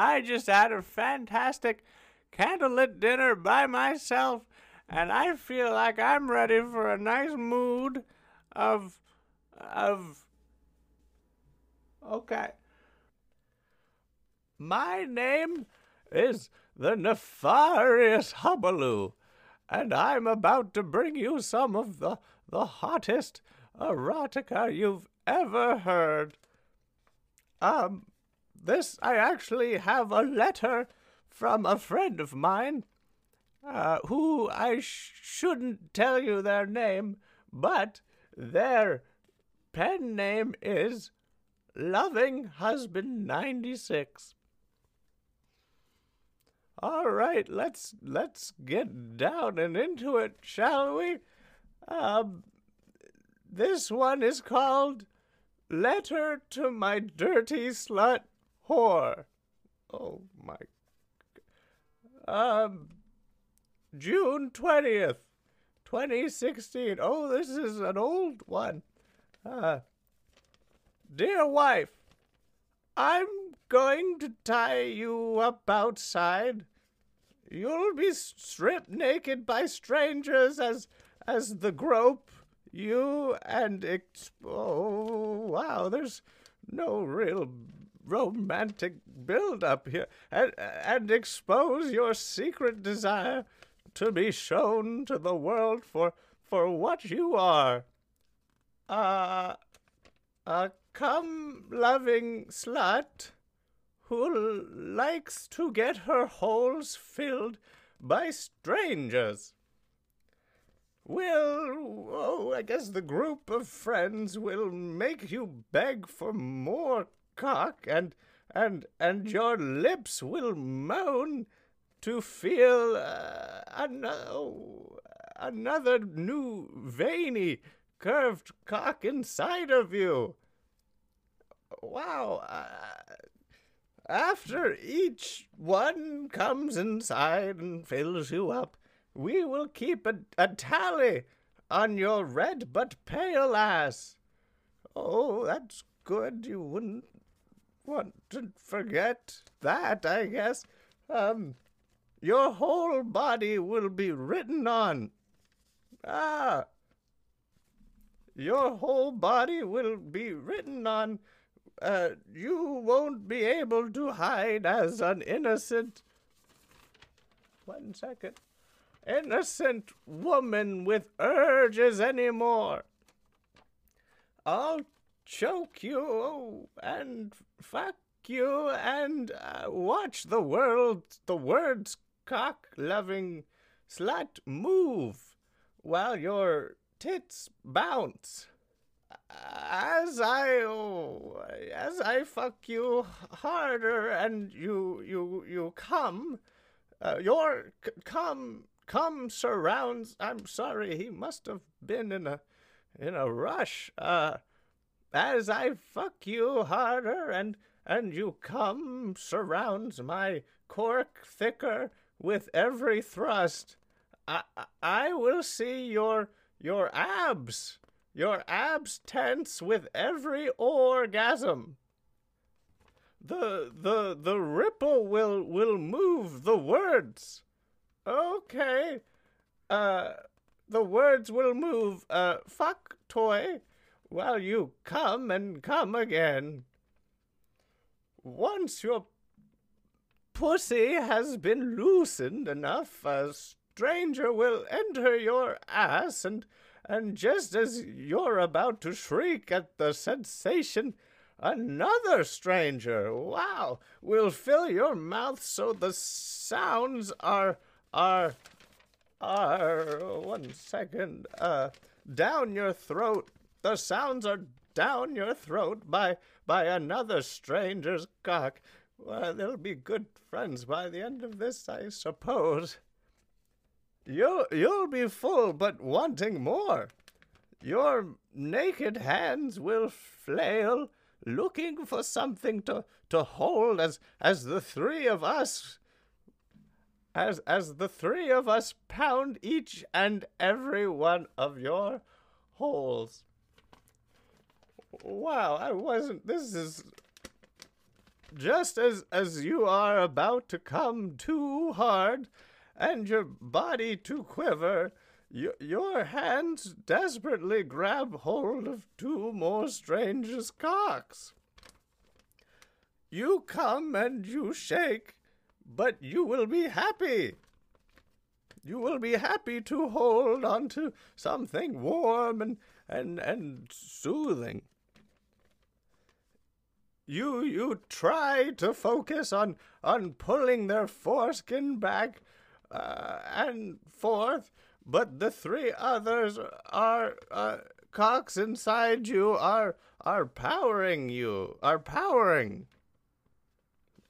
I just had a fantastic candlelit dinner by myself, and I feel like I'm ready for a nice mood of. of. Okay. My name is the Nefarious Hubaloo, and I'm about to bring you some of the, the hottest erotica you've ever heard. Um, this, I actually have a letter from a friend of mine, uh, who I sh- shouldn't tell you their name, but their pen name is Loving Husband 96. All right, let's let's get down and into it, shall we? Um, this one is called "Letter to My Dirty Slut Whore." Oh my. Um, June twentieth, twenty sixteen. Oh, this is an old one. Uh, dear wife, I'm going to tie you up outside You'll be stripped naked by strangers as as the grope you and ex- oh wow, there's no real romantic build up here and, and expose your secret desire to be shown to the world for for what you are. Uh, a come loving slut who likes to get her holes filled by strangers. Well, oh, I guess the group of friends will make you beg for more cock, and and and your lips will moan to feel uh, another, another new veiny, curved cock inside of you. Wow, uh, after each one comes inside and fills you up, we will keep a, a tally on your red but pale ass. Oh, that's good. You wouldn't want to forget that, I guess. Um, your whole body will be written on. Ah, your whole body will be written on uh, you won't be able to hide as an innocent. One second. Innocent woman with urges anymore. I'll choke you and fuck you and uh, watch the world, the words cock loving slut move while your tits bounce as I oh, as I fuck you harder and you you you come, uh, your c- come come surrounds. I'm sorry, he must have been in a in a rush. Uh, as I fuck you harder and and you come surrounds my cork thicker with every thrust. I I will see your your abs your abs tense with every orgasm. The the the ripple will will move the words. Okay. Uh the words will move uh fuck toy while you come and come again. Once your pussy has been loosened enough, a stranger will enter your ass and and just as you're about to shriek at the sensation, another stranger, wow, will fill your mouth so the sounds are, are, are, one second, uh, down your throat. The sounds are down your throat by, by another stranger's cock. Well, they'll be good friends by the end of this, I suppose. You'll, you'll be full, but wanting more. Your naked hands will flail, looking for something to, to hold as, as the three of us as as the three of us pound each and every one of your holes. Wow, I wasn't this is just as as you are about to come too hard, and your body to quiver, y- your hands desperately grab hold of two more strangers' cocks. You come and you shake, but you will be happy. You will be happy to hold on to something warm and, and, and soothing. You you try to focus on on pulling their foreskin back uh, and forth, but the three others are uh, cocks inside you are are powering you are powering.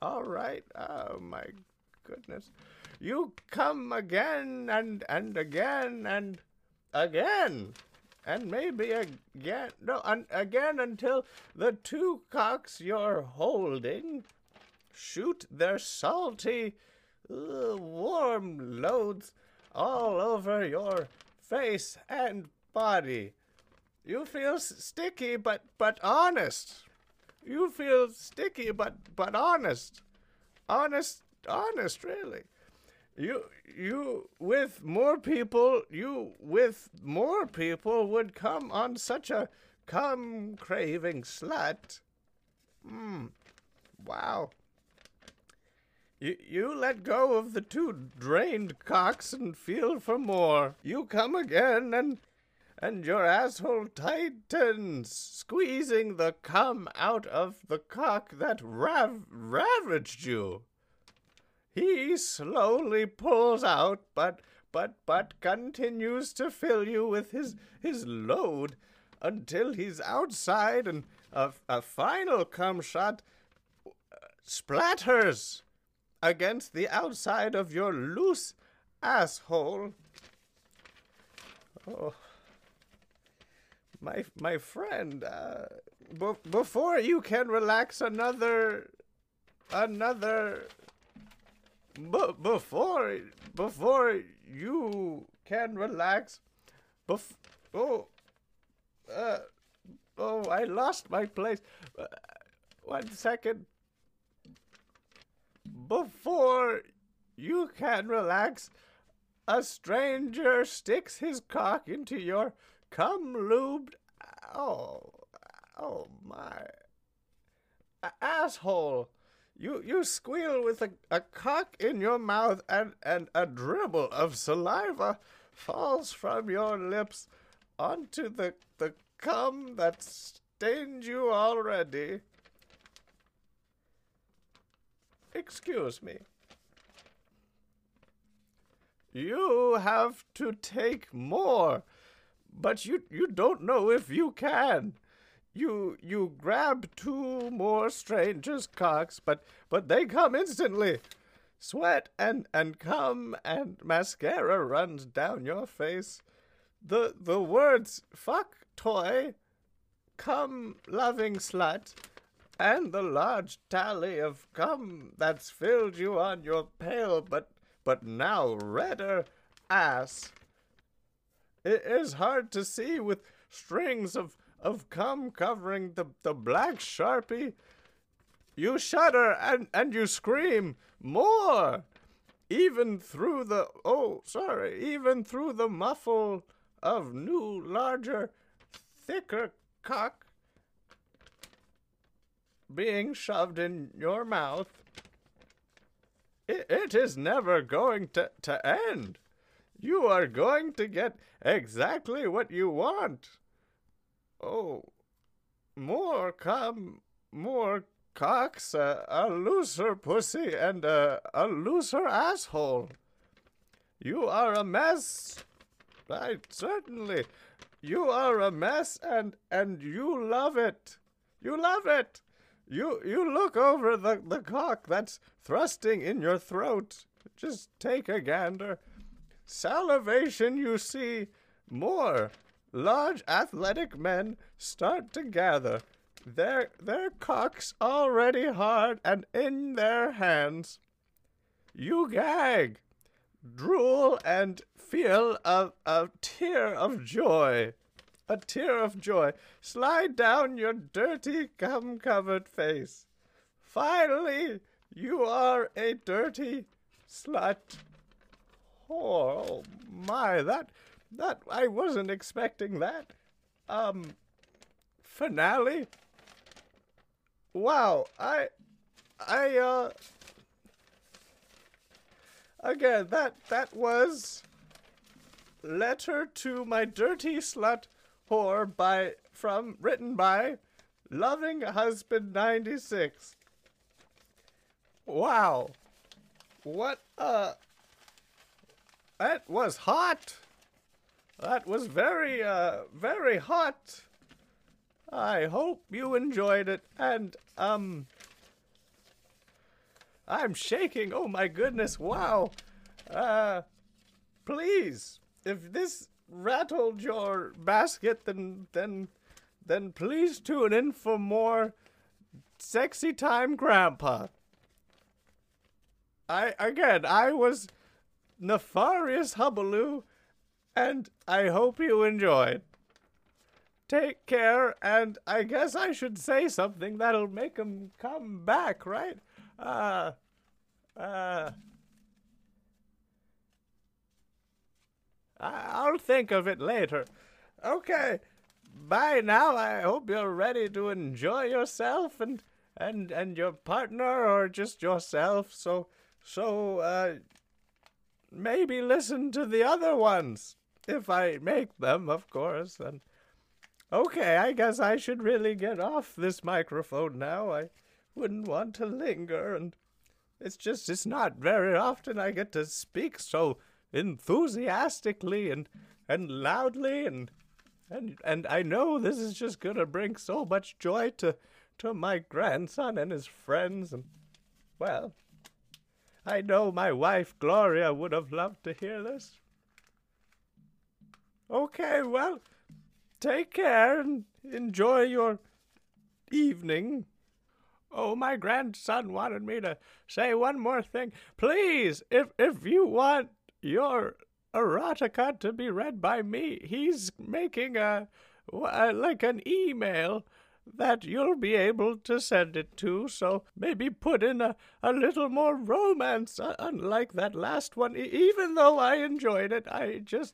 All right. Oh my goodness. You come again and and again and again and maybe again no un, again until the two cocks you're holding shoot their salty uh, warm loads all over your face and body. You feel sticky but but honest. You feel sticky but but honest. Honest honest really you you with more people you with more people would come on such a come craving slut hmm wow you, you let go of the two drained cocks and feel for more. You come again and and your asshole tightens, squeezing the cum out of the cock that rav- ravaged you. He slowly pulls out, but but but continues to fill you with his his load until he's outside and a, a final cum shot uh, splatters against the outside of your loose asshole. Oh my my friend, uh, before you can relax another, another, b- before before you can relax, bef- oh, uh, oh, I lost my place. Uh, one second. Before you can relax, a stranger sticks his cock into your Come lubed. Oh, oh my. A- asshole. You you squeal with a, a cock in your mouth and, and a dribble of saliva falls from your lips onto the, the cum that stained you already. Excuse me. You have to take more but you you don't know if you can. You you grab two more strangers' cocks, but but they come instantly. Sweat and and cum and mascara runs down your face. The the words fuck toy, come loving slut, and the large tally of cum that's filled you on your pale but but now redder ass it is hard to see with strings of, of cum covering the, the black sharpie. You shudder and, and you scream more, even through the oh sorry, even through the muffle of new, larger, thicker cock being shoved in your mouth. It, it is never going to, to end. You are going to get exactly what you want. Oh, more come, more cocks, uh, a looser pussy, and a, a looser asshole. You are a mess. Right, certainly. You are a mess, and and you love it. You love it. You you look over the the cock that's thrusting in your throat. Just take a gander salivation you see more large athletic men start to gather. Their their cocks already hard and in their hands. You gag. Drool and feel a, a tear of joy. A tear of joy. Slide down your dirty cum covered face. Finally, you are a dirty slut. Oh my, that that I wasn't expecting that. Um finale. Wow, I I uh again that that was Letter to My Dirty Slut Whore by from written by Loving Husband 96. Wow. What uh that was hot. That was very uh very hot. I hope you enjoyed it and um I'm shaking. Oh my goodness. Wow. Uh please if this rattled your basket then then then please tune in for more sexy time grandpa. I again I was nefarious hubbaloo and I hope you enjoyed. Take care, and I guess I should say something that'll make him come back, right? Uh, uh, I'll think of it later. Okay, bye now. I hope you're ready to enjoy yourself and and and your partner or just yourself. So so uh maybe listen to the other ones if I make them, of course. And okay, I guess I should really get off this microphone now. I wouldn't want to linger and it's just it's not very often I get to speak so enthusiastically and and loudly and and and I know this is just gonna bring so much joy to to my grandson and his friends and well I know my wife Gloria would have loved to hear this. Okay, well, take care and enjoy your evening. Oh, my grandson wanted me to say one more thing. Please, if if you want your erotica to be read by me, he's making a, a like an email that you'll be able to send it to. So maybe put in a, a little more romance, uh, unlike that last one. Even though I enjoyed it, I just